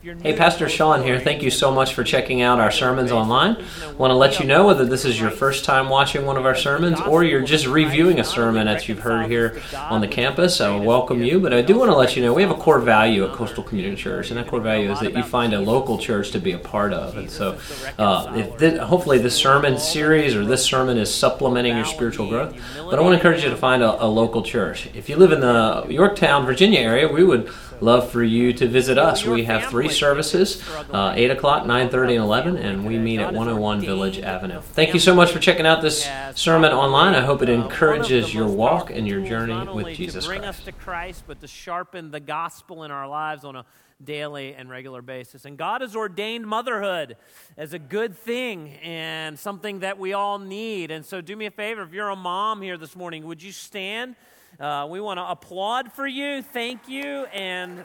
Hey, Pastor Sean here. Thank you so much for checking out our sermons online. Want to let you know whether this is your first time watching one of our sermons or you're just reviewing a sermon that you've heard here on the campus. I welcome you, but I do want to let you know we have a core value at Coastal Community Church, and that core value is that you find a local church to be a part of. And so, uh, if this, hopefully, this sermon series or this sermon is supplementing your spiritual growth. But I want to encourage you to find a, a local church. If you live in the Yorktown, Virginia area, we would love for you to visit us. We have three services, uh, 8 o'clock, 9.30, and 11, and we meet at 101 Village Avenue. Thank you so much for checking out this sermon online. I hope it encourages your walk and your journey with Jesus to bring us to Christ, but to sharpen the gospel in our lives on a daily and regular basis. And God has ordained motherhood as a good thing and something that we all need. And so, do me a favor if you're a mom here this morning, would you stand? Uh, we want to applaud for you. Thank you. And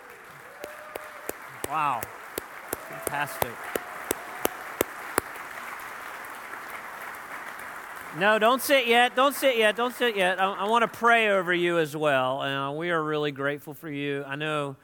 wow, fantastic. No, don't sit yet. Don't sit yet. Don't sit yet. I, I want to pray over you as well. Uh, we are really grateful for you. I know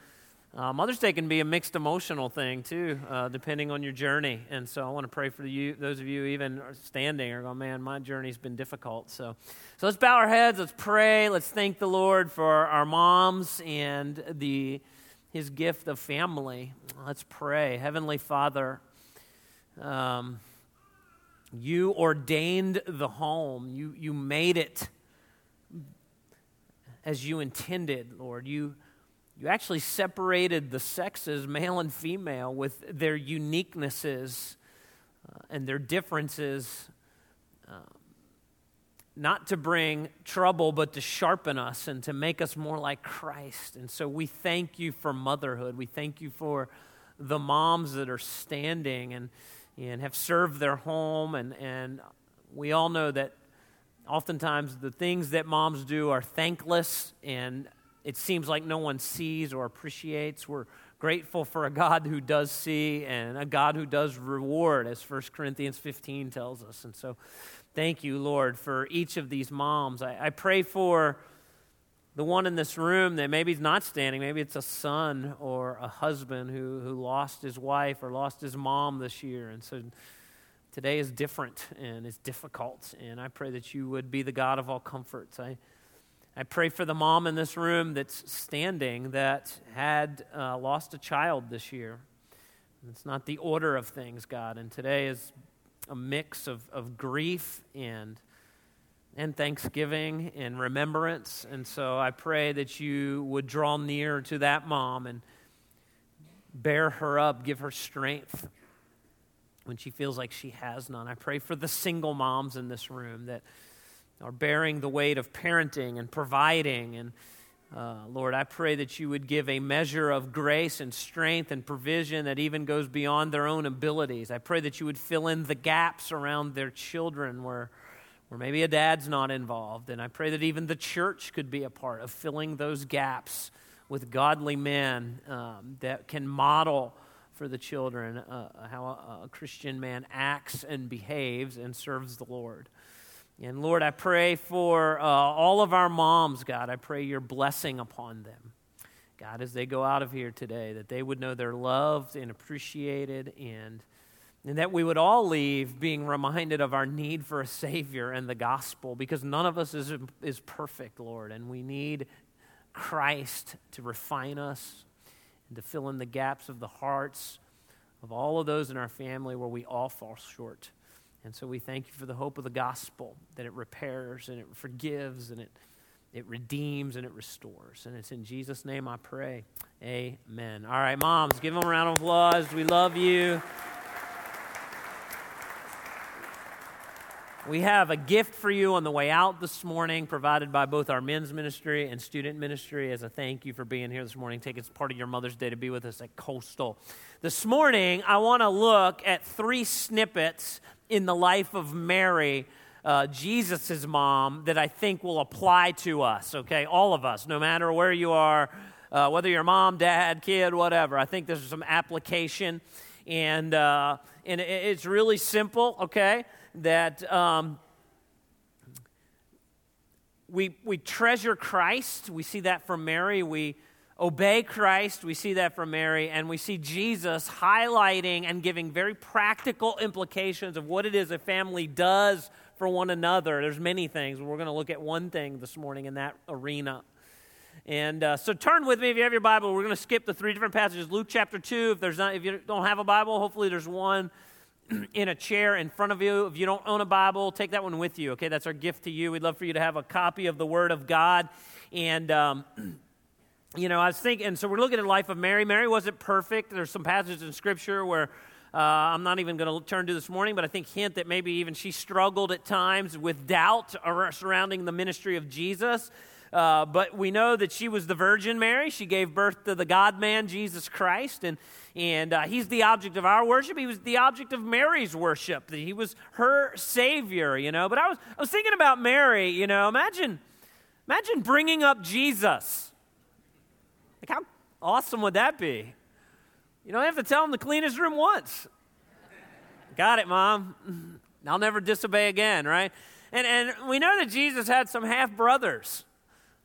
uh, Mother's Day can be a mixed emotional thing too, uh, depending on your journey. And so I want to pray for you, those of you even standing or going, man, my journey's been difficult. So, so let's bow our heads. Let's pray. Let's thank the Lord for our moms and the His gift of family. Let's pray, Heavenly Father. Um, you ordained the home. You, you made it as you intended, Lord. You, you actually separated the sexes, male and female, with their uniquenesses uh, and their differences, uh, not to bring trouble, but to sharpen us and to make us more like Christ. And so we thank you for motherhood. We thank you for the moms that are standing and and have served their home. And, and we all know that oftentimes the things that moms do are thankless and it seems like no one sees or appreciates. We're grateful for a God who does see and a God who does reward, as 1 Corinthians 15 tells us. And so thank you, Lord, for each of these moms. I, I pray for the one in this room that maybe is not standing, maybe it's a son or a husband who, who lost his wife or lost his mom this year. And so today is different and it's difficult. And I pray that you would be the God of all comforts. I, I pray for the mom in this room that's standing that had uh, lost a child this year. It's not the order of things, God. And today is a mix of, of grief and and thanksgiving and remembrance. And so I pray that you would draw near to that mom and bear her up, give her strength when she feels like she has none. I pray for the single moms in this room that are bearing the weight of parenting and providing. And uh, Lord, I pray that you would give a measure of grace and strength and provision that even goes beyond their own abilities. I pray that you would fill in the gaps around their children where or maybe a dad's not involved. And I pray that even the church could be a part of filling those gaps with godly men um, that can model for the children uh, how a, a, Christian man acts and behaves and serves the Lord. And Lord, I pray for uh, all of our moms, God. I pray your blessing upon them. God, as they go out of here today, that they would know they're loved and appreciated and and that we would all leave being reminded of our need for a Savior and the gospel because none of us is, is perfect, Lord, and we need Christ to refine us and to fill in the gaps of the hearts of all of those in our family where we all fall short. And so we thank you for the hope of the gospel that it repairs and it forgives and it, it redeems and it restores. And it's in Jesus' name I pray. Amen. All right, moms, give them a round of applause. We love you. We have a gift for you on the way out this morning, provided by both our men's ministry and student ministry as a thank you for being here this morning. Take it as part of your Mother's Day to be with us at Coastal. This morning, I want to look at three snippets in the life of Mary, uh, Jesus' mom, that I think will apply to us, okay? All of us, no matter where you are, uh, whether you're mom, dad, kid, whatever. I think there's some application, and, uh, and it's really simple, okay? That um, we, we treasure Christ. We see that from Mary. We obey Christ. We see that from Mary, and we see Jesus highlighting and giving very practical implications of what it is a family does for one another. There's many things. We're going to look at one thing this morning in that arena. And uh, so turn with me if you have your Bible. We're going to skip the three different passages. Luke chapter 2. If, there's not, if you don't have a Bible, hopefully there's one in a chair in front of you. If you don't own a Bible, take that one with you, okay? That's our gift to you. We'd love for you to have a copy of the Word of God. And, um, you know, I was thinking, so we're looking at the life of Mary. Mary wasn't perfect. There's some passages in Scripture where uh, I'm not even going to turn to this morning, but I think hint that maybe even she struggled at times with doubt surrounding the ministry of Jesus. Uh, but we know that she was the Virgin Mary. She gave birth to the God man, Jesus Christ. And, and uh, he's the object of our worship. He was the object of Mary's worship. That he was her Savior, you know. But I was, I was thinking about Mary, you know. Imagine, imagine bringing up Jesus. Like, how awesome would that be? You don't have to tell him to clean his room once. Got it, Mom. I'll never disobey again, right? And, and we know that Jesus had some half brothers.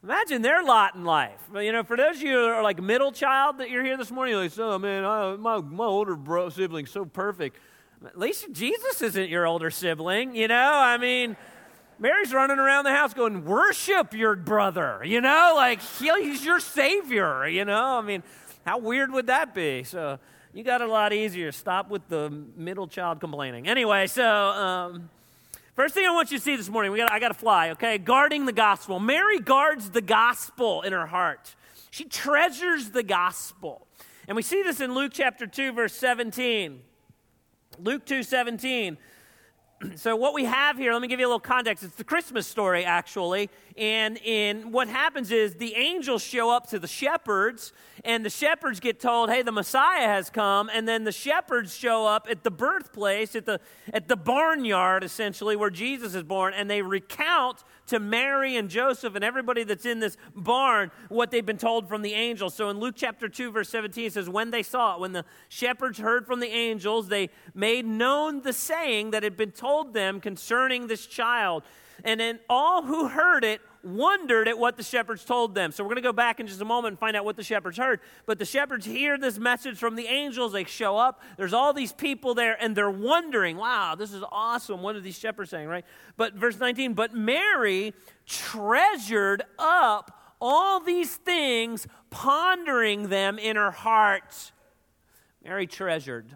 Imagine their lot in life. You know, for those of you who are like middle child that you're here this morning, like, oh man, I, my, my older bro, sibling's so perfect. At least Jesus isn't your older sibling, you know? I mean, Mary's running around the house going, Worship your brother, you know, like he's your savior, you know. I mean, how weird would that be? So you got a lot easier. Stop with the middle child complaining. Anyway, so um, first thing I want you to see this morning, we got, I got to fly, okay? Guarding the gospel. Mary guards the gospel in her heart, she treasures the gospel. And we see this in Luke chapter 2, verse 17. Luke 2 17 so what we have here let me give you a little context. It's the christmas story actually. And in what happens is the angels show up to the shepherds and the shepherds get told hey the messiah has come. And then the shepherds show up at the birthplace at the at the barnyard essentially where jesus is born and they recount to Mary and Joseph and everybody that's in this barn what they've been told from the angels. So in Luke chapter 2, verse 17, it says, When they saw it, when the shepherds heard from the angels, they made known the saying that had been told them concerning this child. And then all who heard it wondered at what the shepherds told them. So we're going to go back in just a moment and find out what the shepherds heard. But the shepherds hear this message from the angels. They show up. There's all these people there, and they're wondering, wow, this is awesome. What are these shepherds saying, right? But verse 19, but Mary treasured up all these things, pondering them in her heart. Mary treasured.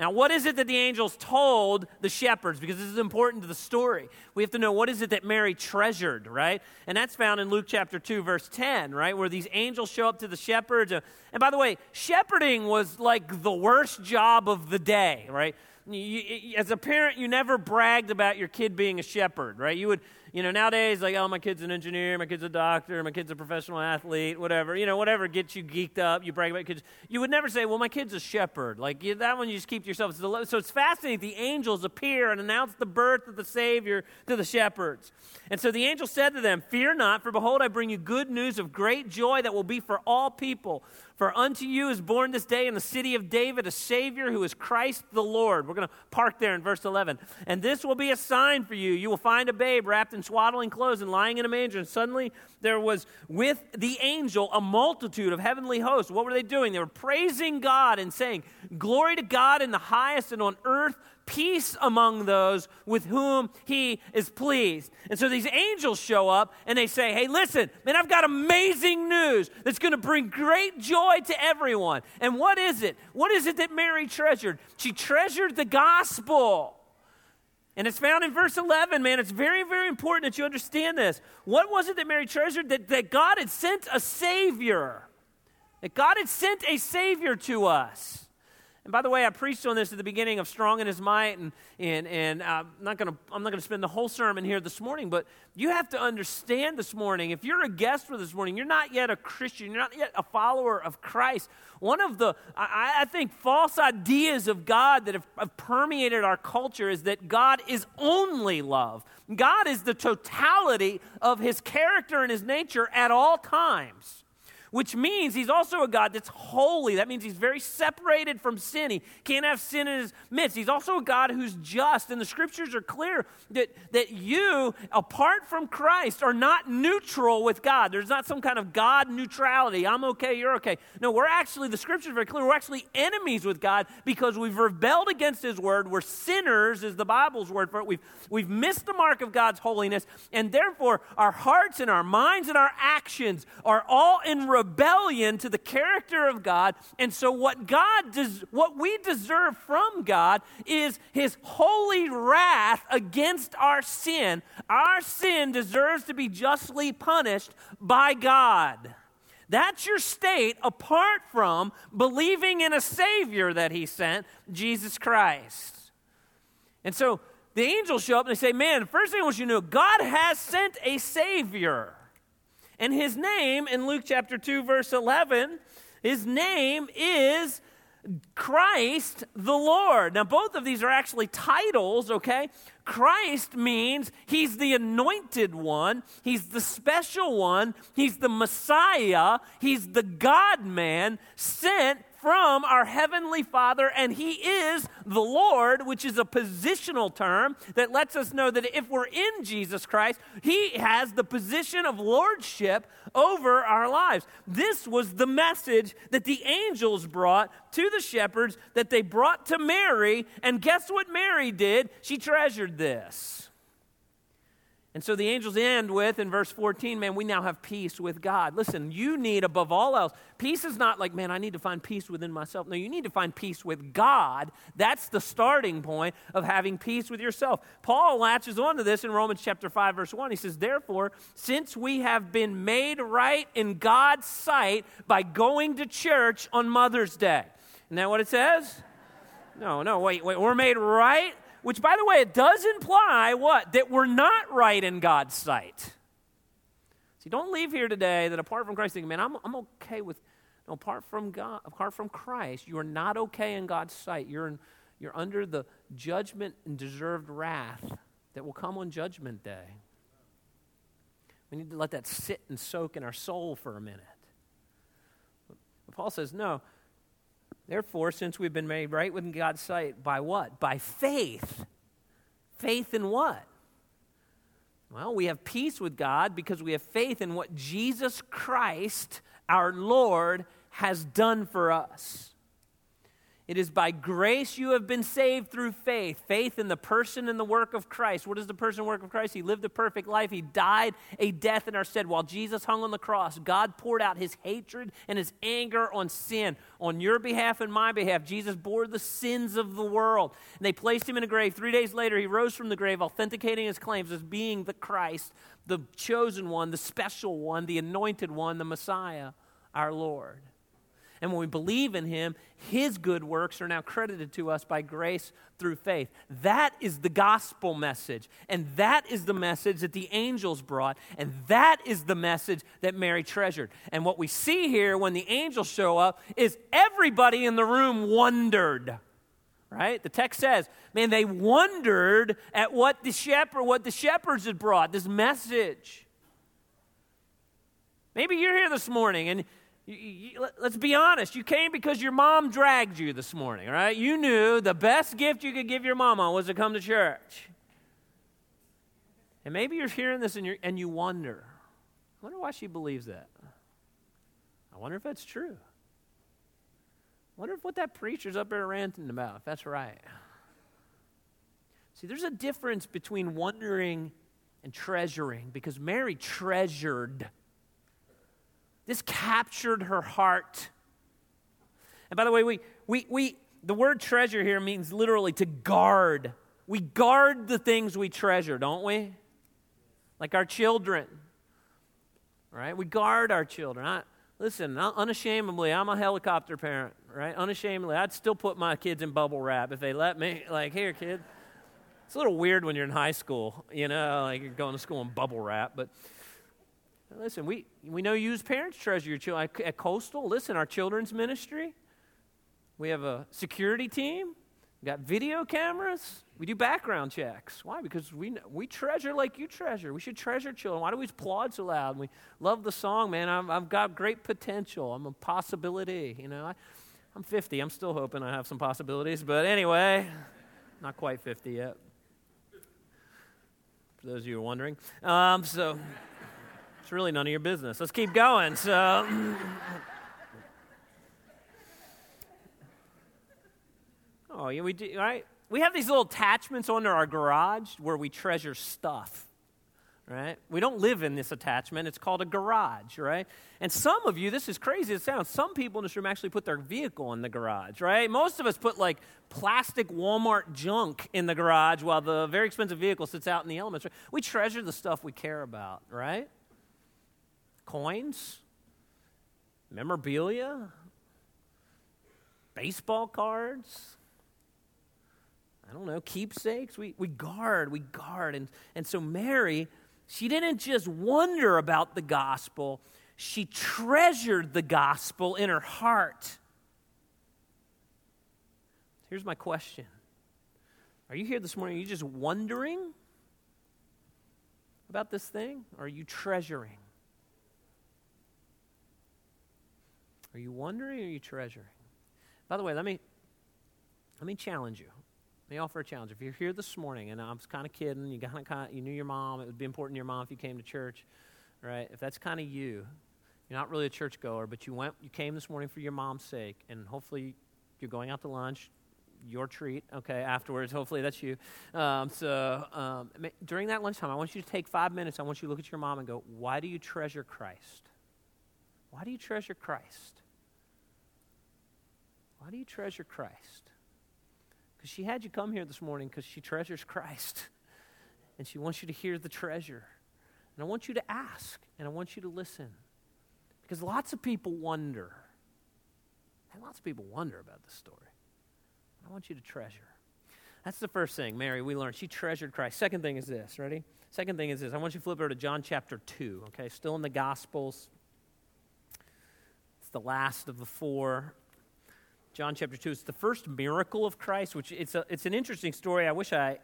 Now, what is it that the angels told the shepherds? Because this is important to the story. We have to know what is it that Mary treasured, right? And that's found in Luke chapter 2, verse 10, right? Where these angels show up to the shepherds. And by the way, shepherding was like the worst job of the day, right? You, as a parent, you never bragged about your kid being a shepherd, right? You would you know, nowadays, like, oh, my kid's an engineer, my kid's a doctor, my kid's a professional athlete, whatever. You know, whatever gets you geeked up, you brag about kids. You would never say, well, my kid's a shepherd. Like, you, that one you just keep to yourself. So it's fascinating. The angels appear and announce the birth of the Savior to the shepherds. And so the angel said to them, Fear not, for behold, I bring you good news of great joy that will be for all people. For unto you is born this day in the city of David a Savior who is Christ the Lord. We're going to park there in verse 11. And this will be a sign for you. You will find a babe wrapped in swaddling clothes and lying in a manger. And suddenly there was with the angel a multitude of heavenly hosts. What were they doing? They were praising God and saying, Glory to God in the highest and on earth peace among those with whom he is pleased. And so these angels show up and they say, Hey, listen, man, I've got amazing news that's going to bring great joy to everyone. And what is it? What is it that Mary treasured? She treasured the gospel. And it's found in verse 11, man. It's very, very important that you understand this. What was it that Mary treasured? That, that God had sent a Savior. That God had sent a Savior to us. And by the way, I preached on this at the beginning of Strong in His Might, and, and, and uh, I'm not going to spend the whole sermon here this morning, but you have to understand this morning, if you're a guest for this morning, you're not yet a Christian, you're not yet a follower of Christ. One of the, I, I think, false ideas of God that have, have permeated our culture is that God is only love. God is the totality of His character and His nature at all times. Which means he's also a God that's holy. That means he's very separated from sin. He can't have sin in his midst. He's also a God who's just. And the scriptures are clear that, that you, apart from Christ, are not neutral with God. There's not some kind of God neutrality. I'm okay, you're okay. No, we're actually, the scriptures are very clear, we're actually enemies with God because we've rebelled against his word. We're sinners, is the Bible's word for it. We've, we've missed the mark of God's holiness. And therefore, our hearts and our minds and our actions are all in rebellion to the character of God. And so what God does what we deserve from God is his holy wrath against our sin. Our sin deserves to be justly punished by God. That's your state apart from believing in a Savior that He sent, Jesus Christ. And so the angels show up and they say, Man, first thing I want you to know, God has sent a Savior. And his name in Luke chapter 2, verse 11, his name is Christ the Lord. Now, both of these are actually titles, okay? Christ means he's the anointed one, he's the special one, he's the Messiah, he's the God man sent from our Heavenly Father, and He is the Lord, which is a positional term that lets us know that if we're in Jesus Christ, He has the position of lordship over our lives. This was the message that the angels brought to the shepherds, that they brought to Mary, and guess what Mary did? She treasured this. And so the angels end with, in verse 14, man, we now have peace with God. Listen, you need above all else, peace is not like, man, I need to find peace within myself. No, you need to find peace with God. That's the starting point of having peace with yourself. Paul latches onto this in Romans chapter 5, verse 1. He says, Therefore, since we have been made right in God's sight by going to church on Mother's Day. Isn't that what it says? No, no, wait, wait. We're made right which, by the way, it does imply what? That we're not right in God's sight. See, don't leave here today that apart from Christ, thinking, man, I'm, I'm okay with, no, apart from God, apart from Christ, you are not okay in God's sight. You're, in, you're under the judgment and deserved wrath that will come on Judgment Day. We need to let that sit and soak in our soul for a minute. But Paul says, no, Therefore, since we've been made right with God's sight, by what? By faith. Faith in what? Well, we have peace with God because we have faith in what Jesus Christ, our Lord, has done for us. It is by grace you have been saved through faith. Faith in the person and the work of Christ. What is the person and work of Christ? He lived a perfect life. He died a death in our stead. While Jesus hung on the cross, God poured out his hatred and his anger on sin. On your behalf and my behalf, Jesus bore the sins of the world. And they placed him in a grave. Three days later, he rose from the grave, authenticating his claims as being the Christ, the chosen one, the special one, the anointed one, the Messiah, our Lord. And when we believe in him, his good works are now credited to us by grace through faith. That is the gospel message. And that is the message that the angels brought. And that is the message that Mary treasured. And what we see here when the angels show up is everybody in the room wondered. Right? The text says, man, they wondered at what the shepherd, what the shepherds had brought, this message. Maybe you're here this morning and you, you, let's be honest. You came because your mom dragged you this morning, right? You knew the best gift you could give your mama was to come to church. And maybe you're hearing this and, you and you wonder, I wonder why she believes that. I wonder if that's true. I wonder if what that preacher's up there ranting about, if that's right. See, there's a difference between wondering and treasuring because Mary treasured this captured her heart. And by the way, we, we, we, the word treasure here means literally to guard. We guard the things we treasure, don't we? Like our children, right? We guard our children. I, listen, unashamedly, I'm a helicopter parent, right? Unashamedly, I'd still put my kids in bubble wrap if they let me. Like, here, kid. It's a little weird when you're in high school, you know, like you're going to school in bubble wrap, but Listen, we, we know you as parents treasure your children. At Coastal, listen, our children's ministry, we have a security team We got video cameras. We do background checks. Why? Because we, we treasure like you treasure. We should treasure children. Why do we applaud so loud? We love the song, man. i have got great potential. I'm a possibility. You know, I, I'm 50. I'm still hoping I have some possibilities. But anyway, not quite 50 yet. For those of you who are wondering. Um, so it's really none of your business. Let's keep going. So. Oh, yeah, we do, right? We have these little attachments under our garage where we treasure stuff, right? We don't live in this attachment. It's called a garage, right? And some of you, this is crazy it sounds, some people in this room actually put their vehicle in the garage, right? Most of us put like plastic Walmart junk in the garage while the very expensive vehicle sits out in the elements. Right? We treasure the stuff we care about, right? Coins, memorabilia, baseball cards I don't know, keepsakes. We, we guard, we guard. And, and so Mary, she didn't just wonder about the gospel, she treasured the gospel in her heart. Here's my question Are you here this morning? Are you just wondering about this thing? Or are you treasuring? Are you wondering or are you treasuring? By the way, let me, let me challenge you. Let me offer a challenge. If you're here this morning, and I was kind of kidding, you kind of you knew your mom. It would be important to your mom if you came to church, right? If that's kind of you, you're not really a churchgoer, but you went, you came this morning for your mom's sake, and hopefully you're going out to lunch. Your treat, okay. Afterwards, hopefully that's you. Um, so um, during that lunchtime, I want you to take five minutes. I want you to look at your mom and go, "Why do you treasure Christ? Why do you treasure Christ? Why do you treasure Christ?" Because she had you come here this morning because she treasures Christ. And she wants you to hear the treasure. And I want you to ask and I want you to listen. Because lots of people wonder. And lots of people wonder about this story. I want you to treasure. That's the first thing, Mary, we learned. She treasured Christ. Second thing is this, ready? Second thing is this. I want you to flip over to John chapter 2, okay? Still in the Gospels. It's the last of the four. John chapter 2. It's the first miracle of Christ, which it's, a, it's an interesting story. I wish I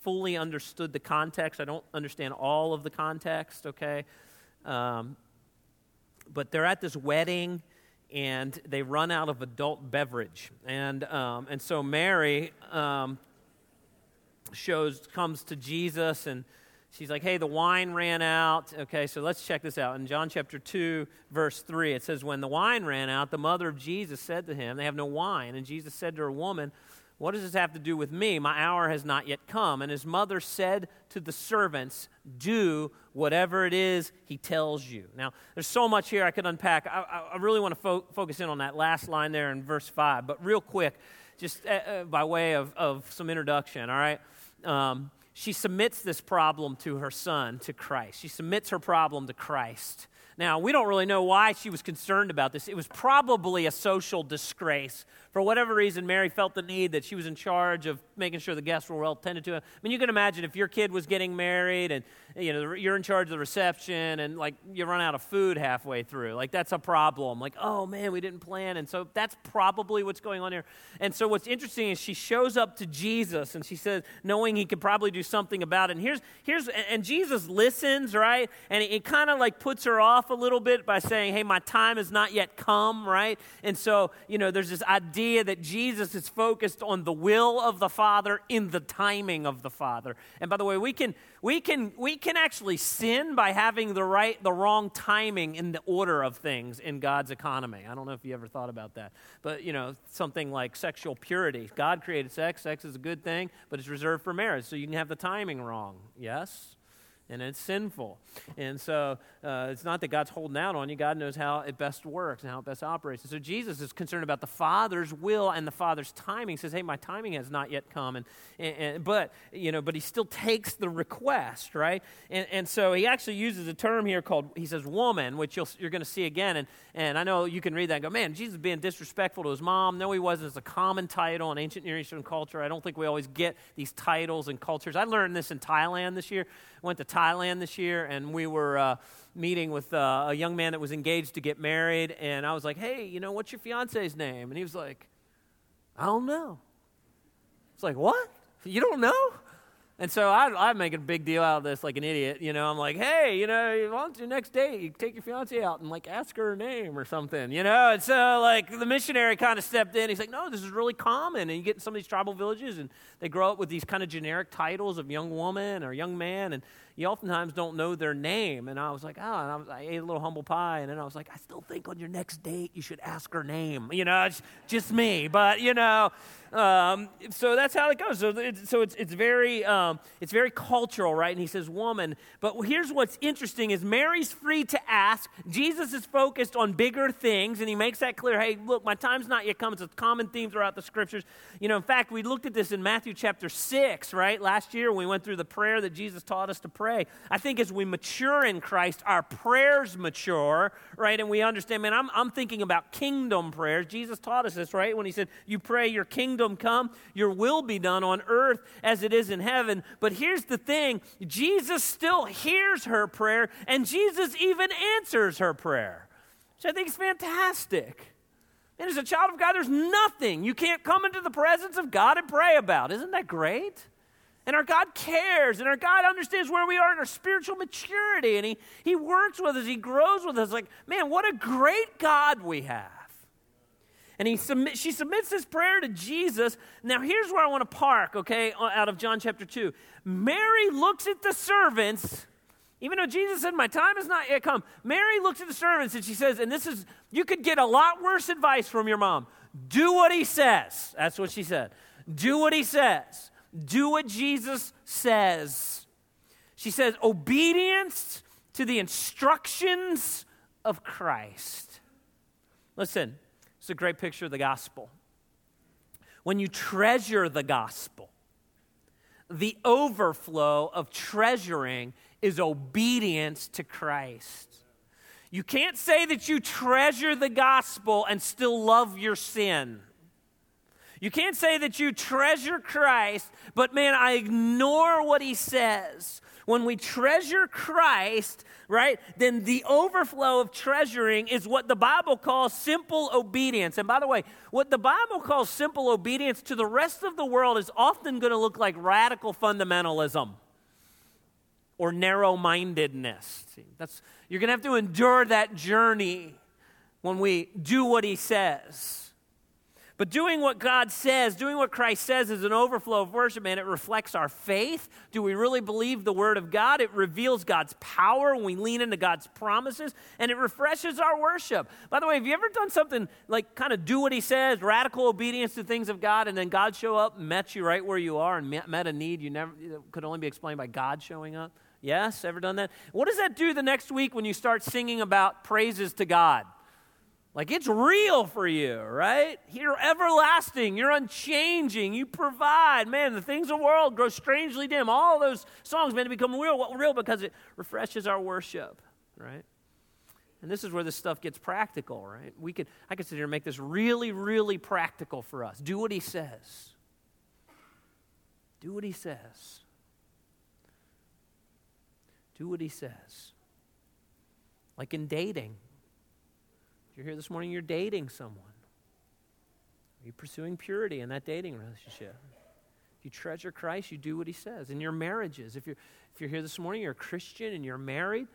fully understood the context. I don't understand all of the context, okay? Um, but they're at this wedding and they run out of adult beverage. And, um, and so Mary um, shows, comes to Jesus and she's like, hey, the wine ran out. Okay, so let's check this out. In John chapter 2, verse 3, it says, When the wine ran out, the mother of Jesus said to him, They have no wine. And Jesus said to her, Woman, what does this have to do with me? My hour has not yet come. And his mother said to the servants, Do whatever it is he tells you. Now, there's so much here I could unpack. I, I really want to fo- focus in on that last line there in verse 5. But real quick, just uh, uh, by way of, of some introduction, all right? Um, she submits this problem to her son, to Christ. She submits her problem to Christ. Now, we don't really know why she was concerned about this. It was probably a social disgrace for whatever reason, Mary felt the need that she was in charge of making sure the guests were well tended to. I mean, you can imagine if your kid was getting married and you know you're in charge of the reception and like you run out of food halfway through. Like that's a problem. Like, oh man, we didn't plan. And so that's probably what's going on here. And so what's interesting is she shows up to Jesus and she says, knowing he could probably do something about it. And here's here's and Jesus listens, right? And it, it kind of like puts her off a little bit by saying, Hey, my time has not yet come, right? And so, you know, there's this idea that Jesus is focused on the will of the Father in the timing of the Father. And by the way, we can, we can, we can actually sin by having the right, the wrong timing in the order of things in God's economy. I don't know if you ever thought about that. But, you know, something like sexual purity. God created sex. Sex is a good thing, but it's reserved for marriage. So you can have the timing wrong. Yes? And it's sinful. And so uh, it's not that God's holding out on you. God knows how it best works and how it best operates. And so Jesus is concerned about the Father's will and the Father's timing. He says, "Hey, my timing has not yet come," and, and, and but you know, but he still takes the request, right? And, and so he actually uses a term here called he says "woman," which you are going to see again. And and I know you can read that and go, "Man, Jesus being disrespectful to his mom." No, he wasn't. It's a common title in ancient Near Eastern culture. I don't think we always get these titles and cultures. I learned this in Thailand this year went to Thailand this year, and we were uh, meeting with uh, a young man that was engaged to get married. And I was like, hey, you know, what's your fiance's name? And he was like, I don't know. It's like, what? You don't know? And so I, I make a big deal out of this like an idiot. You know, I'm like, hey, you know, why don't you next date, you take your fiance out and like ask her her name or something, you know? And so like the missionary kind of stepped in. He's like, no, this is really common. And you get in some of these tribal villages and they grow up with these kind of generic titles of young woman or young man. And you oftentimes don't know their name. And I was like, oh, and I, was, I ate a little humble pie. And then I was like, I still think on your next date you should ask her name. You know, it's just me. But, you know, um, so that's how it goes. So it's, so it's, it's, very, um, it's very cultural, right? And he says woman. But here's what's interesting is Mary's free to ask. Jesus is focused on bigger things, and he makes that clear. Hey, look, my time's not yet come. It's a common theme throughout the scriptures. You know, in fact, we looked at this in Matthew chapter 6, right? Last year we went through the prayer that Jesus taught us to pray. I think as we mature in Christ, our prayers mature, right? And we understand, man, I'm, I'm thinking about kingdom prayers. Jesus taught us this, right? When he said, You pray your kingdom kingdom come, your will be done on earth as it is in heaven. But here's the thing Jesus still hears her prayer, and Jesus even answers her prayer, which I think is fantastic. And as a child of God, there's nothing you can't come into the presence of God and pray about. Isn't that great? And our God cares, and our God understands where we are in our spiritual maturity, and He, he works with us, He grows with us. Like, man, what a great God we have. And he submit, she submits this prayer to Jesus. Now, here's where I want to park, okay, out of John chapter 2. Mary looks at the servants, even though Jesus said, My time has not yet come. Mary looks at the servants and she says, and this is, you could get a lot worse advice from your mom. Do what he says. That's what she said. Do what he says. Do what Jesus says. She says, obedience to the instructions of Christ. Listen, it's a great picture of the gospel. When you treasure the gospel, the overflow of treasuring is obedience to Christ. You can't say that you treasure the gospel and still love your sin. You can't say that you treasure Christ, but man, I ignore what he says. When we treasure Christ, right, then the overflow of treasuring is what the Bible calls simple obedience. And by the way, what the Bible calls simple obedience to the rest of the world is often going to look like radical fundamentalism or narrow mindedness. That's, you're going to have to endure that journey when we do what he says. But doing what God says, doing what Christ says is an overflow of worship, and it reflects our faith. Do we really believe the Word of God? It reveals God's power when we lean into God's promises, and it refreshes our worship. By the way, have you ever done something like kind of do what He says, radical obedience to things of God, and then God show up and met you right where you are and met a need you never could only be explained by God showing up? Yes, ever done that? What does that do the next week when you start singing about praises to God? Like it's real for you, right? You're everlasting. You're unchanging. You provide. Man, the things of the world grow strangely dim. All those songs meant to become real, real because it refreshes our worship, right? And this is where this stuff gets practical, right? We could, I could sit here and make this really, really practical for us. Do what he says. Do what he says. Do what he says. Like in dating. You're here this morning, you're dating someone. Are you pursuing purity in that dating relationship? If you treasure Christ, you do what he says. In your marriages, if you're, if you're here this morning, you're a Christian and you're married,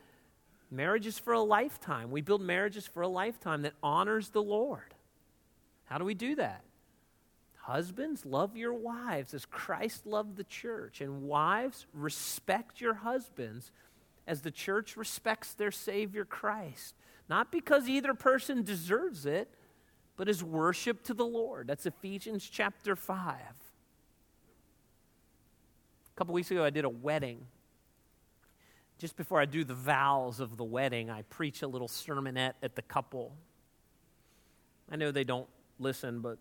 marriage is for a lifetime. We build marriages for a lifetime that honors the Lord. How do we do that? Husbands, love your wives as Christ loved the church. And wives, respect your husbands as the church respects their Savior Christ. Not because either person deserves it, but as worship to the Lord. That's Ephesians chapter 5. A couple weeks ago, I did a wedding. Just before I do the vows of the wedding, I preach a little sermonette at the couple. I know they don't listen, but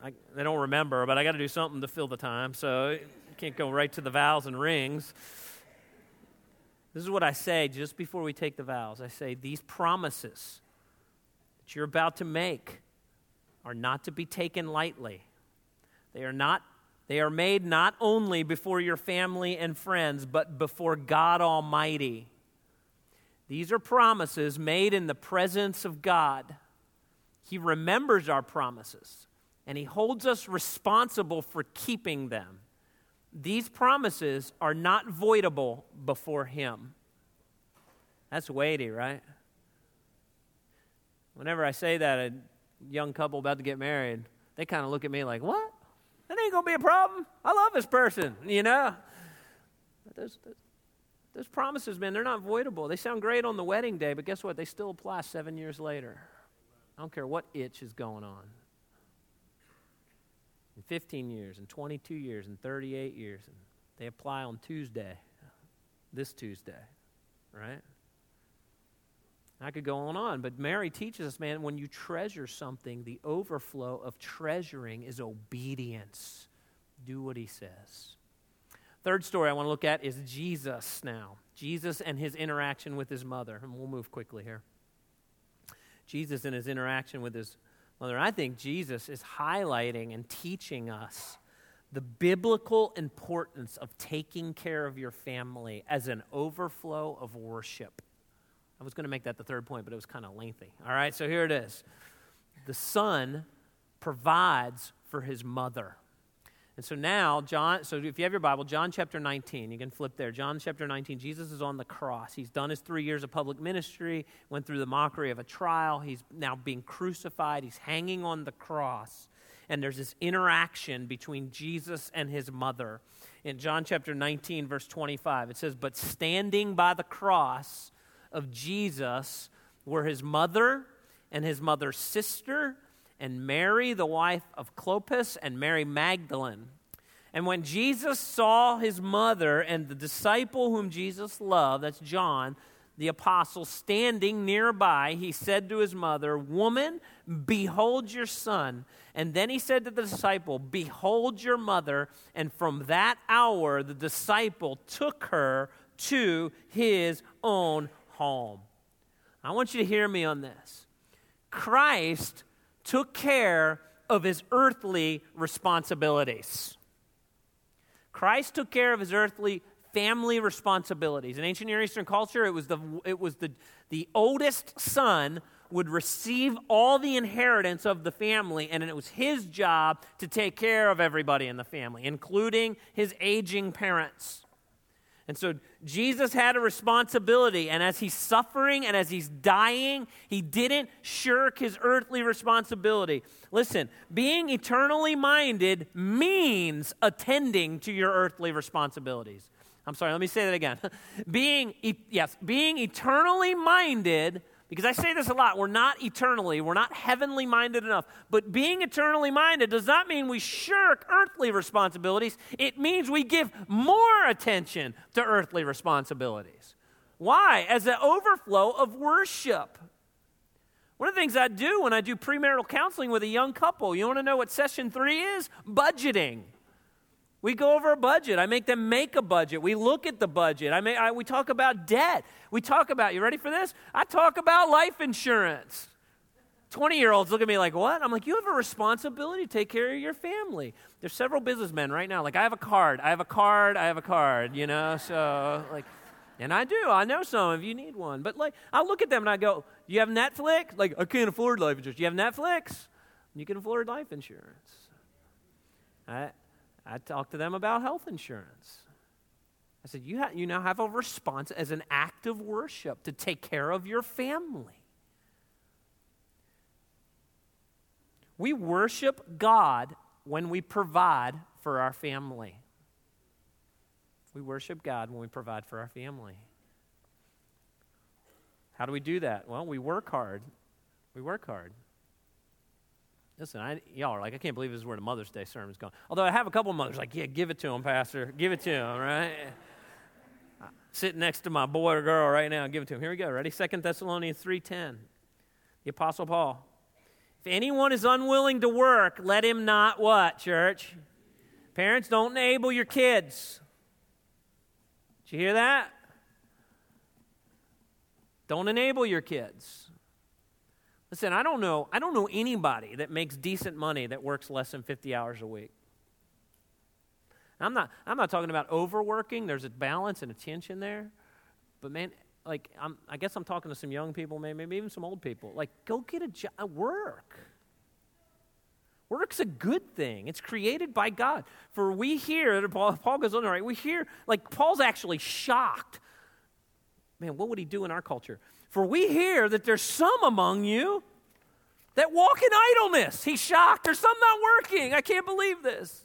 I, they don't remember, but I got to do something to fill the time, so can't go right to the vows and rings. This is what I say just before we take the vows. I say, These promises that you're about to make are not to be taken lightly. They are not they are made not only before your family and friends, but before God Almighty. These are promises made in the presence of God. He remembers our promises and He holds us responsible for keeping them. These promises are not voidable before Him. That's weighty, right? Whenever I say that, a young couple about to get married, they kind of look at me like, What? That ain't going to be a problem. I love this person, you know? Those, those, those promises, man, they're not voidable. They sound great on the wedding day, but guess what? They still apply seven years later. I don't care what itch is going on. In 15 years, and 22 years, and 38 years, and they apply on Tuesday, this Tuesday, right? I could go on and on, but Mary teaches us, man, when you treasure something, the overflow of treasuring is obedience. Do what he says. Third story I want to look at is Jesus now. Jesus and his interaction with his mother. And we'll move quickly here. Jesus and his interaction with his mother. I think Jesus is highlighting and teaching us the biblical importance of taking care of your family as an overflow of worship. I was going to make that the third point, but it was kind of lengthy. All right, so here it is. The son provides for his mother. And so now, John, so if you have your Bible, John chapter 19, you can flip there. John chapter 19, Jesus is on the cross. He's done his three years of public ministry, went through the mockery of a trial. He's now being crucified, he's hanging on the cross. And there's this interaction between Jesus and his mother. In John chapter 19, verse 25, it says, But standing by the cross of Jesus were his mother and his mother's sister and Mary, the wife of Clopas, and Mary Magdalene. And when Jesus saw his mother and the disciple whom Jesus loved, that's John, the apostle, standing nearby, he said to his mother, Woman, behold your son. And then he said to the disciple, Behold your mother. And from that hour, the disciple took her to his own home. I want you to hear me on this. Christ took care of his earthly responsibilities. Christ took care of his earthly family responsibilities. In ancient Near Eastern culture, it was the, it was the, the oldest son would receive all the inheritance of the family, and it was his job to take care of everybody in the family, including his aging parents. And so Jesus had a responsibility, and as he's suffering and as he's dying, he didn't shirk his earthly responsibility. Listen, being eternally minded means attending to your earthly responsibilities. I'm sorry, let me say that again. being, yes, being eternally minded because I say this a lot, we're not eternally, we're not heavenly minded enough. But being eternally minded does not mean we shirk earthly responsibilities, it means we give more attention to earthly responsibilities. Why? As an overflow of worship. One of the things I do when I do premarital counseling with a young couple, you want to know what session three is? Budgeting. We go over a budget. I make them make a budget. We look at the budget. I, make, I we talk about debt. We talk about, you ready for this? I talk about life insurance. 20 year olds look at me like, what? I'm like, you have a responsibility to take care of your family. There's several businessmen right now. Like, I have a card, I have a card, I have a card, you know? So, like, and I do. I know some of you need one. But, like, I look at them and I go, you have Netflix? Like, I can't afford life insurance. You have Netflix? You can afford life insurance. I, I talked to them about health insurance. I said, you, ha- you now have a response as an act of worship to take care of your family. We worship God when we provide for our family. We worship God when we provide for our family. How do we do that? Well, we work hard. We work hard. Listen, I, y'all are like, I can't believe this is where the Mother's Day sermon is going. Although I have a couple of mothers like, yeah, give it to him, Pastor. Give it to him, right? Sitting next to my boy or girl right now, give it to him. Here we go. Ready? Second Thessalonians 3.10. The Apostle Paul. If anyone is unwilling to work, let him not what, church? Parents, don't enable your kids. Did you hear that? Don't enable your kids. Listen, I don't know, I don't know anybody that makes decent money that works less than 50 hours a week. I'm not, I'm not talking about overworking. There's a balance and a tension there. But man, like, I'm, I guess I'm talking to some young people, maybe, maybe even some old people. Like, go get a job, uh, work. Work's a good thing. It's created by God. For we hear, Paul, Paul goes on write, we hear, like Paul's actually shocked. Man, what would he do in our culture? For we hear that there's some among you that walk in idleness. He's shocked. There's some not working. I can't believe this.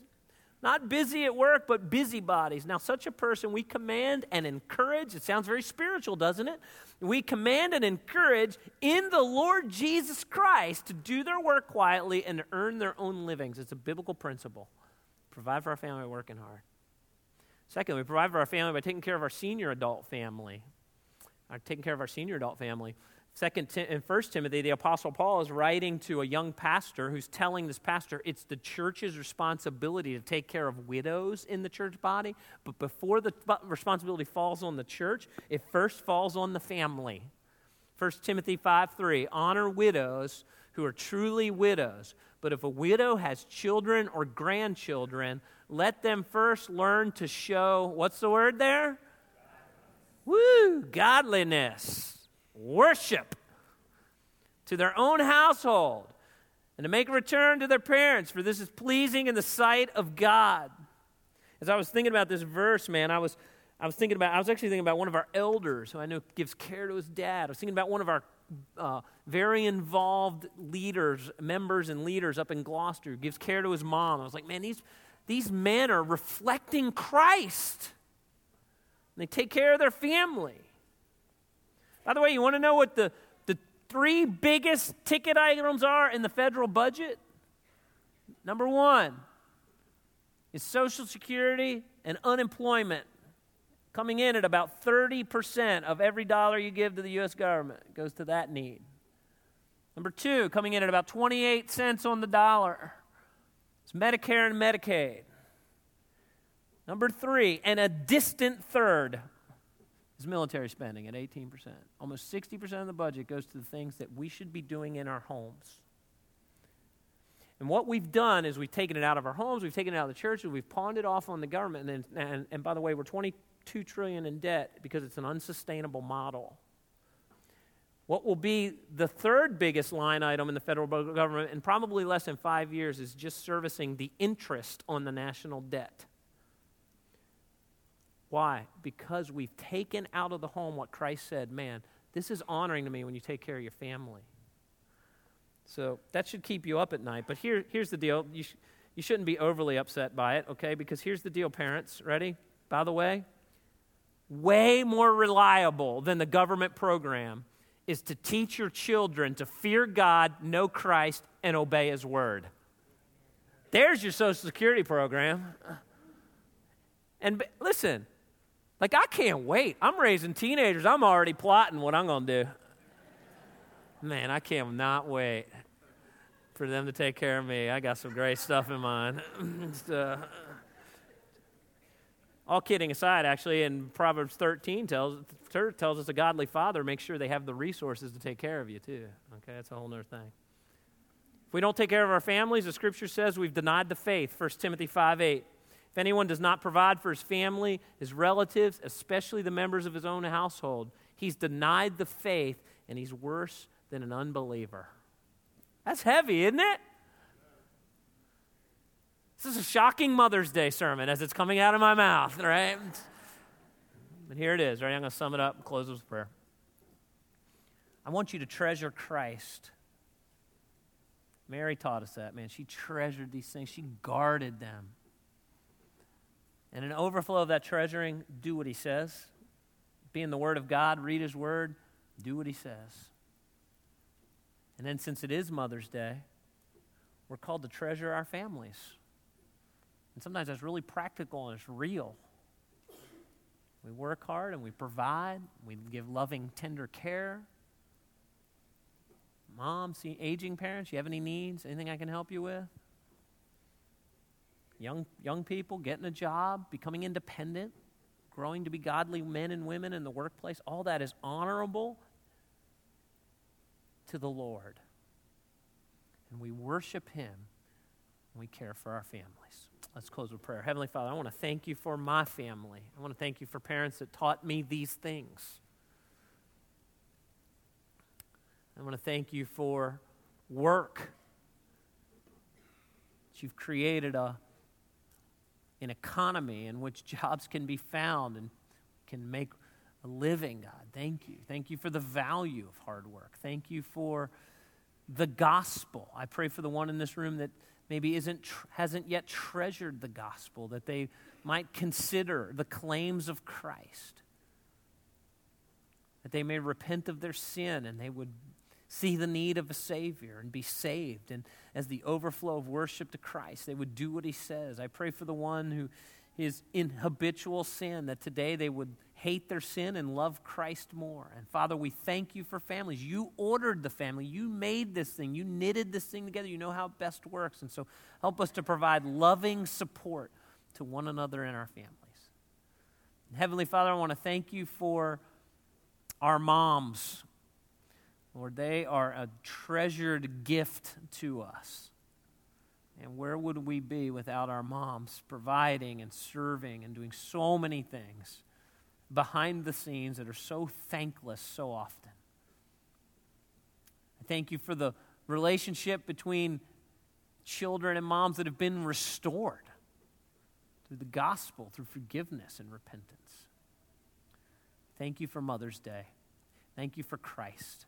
Not busy at work, but busybodies. Now, such a person we command and encourage. It sounds very spiritual, doesn't it? We command and encourage in the Lord Jesus Christ to do their work quietly and earn their own livings. It's a biblical principle. Provide for our family by working hard. Second, we provide for our family by taking care of our senior adult family. Our, taking care of our senior adult family. Second and First Timothy, the Apostle Paul is writing to a young pastor who's telling this pastor it's the church's responsibility to take care of widows in the church body. But before the responsibility falls on the church, it first falls on the family. First Timothy 5 3, honor widows who are truly widows. But if a widow has children or grandchildren, let them first learn to show, what's the word there? Woo, godliness worship to their own household and to make a return to their parents, for this is pleasing in the sight of God. As I was thinking about this verse, man, I was, I was thinking about, I was actually thinking about one of our elders who I know gives care to his dad. I was thinking about one of our uh, very involved leaders, members and leaders up in Gloucester who gives care to his mom. I was like, man, these, these men are reflecting Christ. They take care of their family. By the way, you want to know what the, the three biggest ticket items are in the federal budget? Number one is Social Security and unemployment, coming in at about 30% of every dollar you give to the U.S. government goes to that need. Number two, coming in at about 28 cents on the dollar, is Medicare and Medicaid. Number three, and a distant third, is military spending at 18%. Almost 60% of the budget goes to the things that we should be doing in our homes. And what we've done is we've taken it out of our homes, we've taken it out of the churches, we've pawned it off on the government. And, then, and, and by the way, we're 22 trillion in debt because it's an unsustainable model. What will be the third biggest line item in the federal government in probably less than five years is just servicing the interest on the national debt. Why? Because we've taken out of the home what Christ said, man, this is honoring to me when you take care of your family. So that should keep you up at night. But here, here's the deal you, sh- you shouldn't be overly upset by it, okay? Because here's the deal, parents. Ready? By the way, way more reliable than the government program is to teach your children to fear God, know Christ, and obey His word. There's your Social Security program. And listen, like, I can't wait. I'm raising teenagers. I'm already plotting what I'm going to do. Man, I can't not wait for them to take care of me. I got some great stuff in mind. uh, all kidding aside, actually, in Proverbs 13 tells, tells us a godly father makes sure they have the resources to take care of you, too. Okay, that's a whole other thing. If we don't take care of our families, the scripture says we've denied the faith, 1 Timothy 5 8. If anyone does not provide for his family, his relatives, especially the members of his own household, he's denied the faith and he's worse than an unbeliever. That's heavy, isn't it? This is a shocking Mother's Day sermon as it's coming out of my mouth, right? But here it is, right? I'm going to sum it up and close with prayer. I want you to treasure Christ. Mary taught us that, man. She treasured these things, she guarded them. And an overflow of that treasuring, do what he says. Be in the Word of God, read his Word, do what he says. And then, since it is Mother's Day, we're called to treasure our families. And sometimes that's really practical and it's real. We work hard and we provide, we give loving, tender care. Mom, see aging parents, you have any needs? Anything I can help you with? Young, young people getting a job, becoming independent, growing to be godly men and women in the workplace, all that is honorable to the Lord. And we worship Him and we care for our families. Let's close with prayer. Heavenly Father, I want to thank you for my family. I want to thank you for parents that taught me these things. I want to thank you for work that you've created a, an economy in which jobs can be found and can make a living, God. Thank you. Thank you for the value of hard work. Thank you for the gospel. I pray for the one in this room that maybe isn't hasn't yet treasured the gospel that they might consider the claims of Christ. That they may repent of their sin and they would see the need of a Savior and be saved. And as the overflow of worship to Christ, they would do what He says. I pray for the one who is in habitual sin, that today they would hate their sin and love Christ more. And Father, we thank you for families. You ordered the family, you made this thing, you knitted this thing together, you know how it best works. And so help us to provide loving support to one another in our families. Heavenly Father, I want to thank you for our moms Lord, they are a treasured gift to us. And where would we be without our moms providing and serving and doing so many things behind the scenes that are so thankless so often? I thank you for the relationship between children and moms that have been restored through the gospel, through forgiveness and repentance. Thank you for Mother's Day. Thank you for Christ.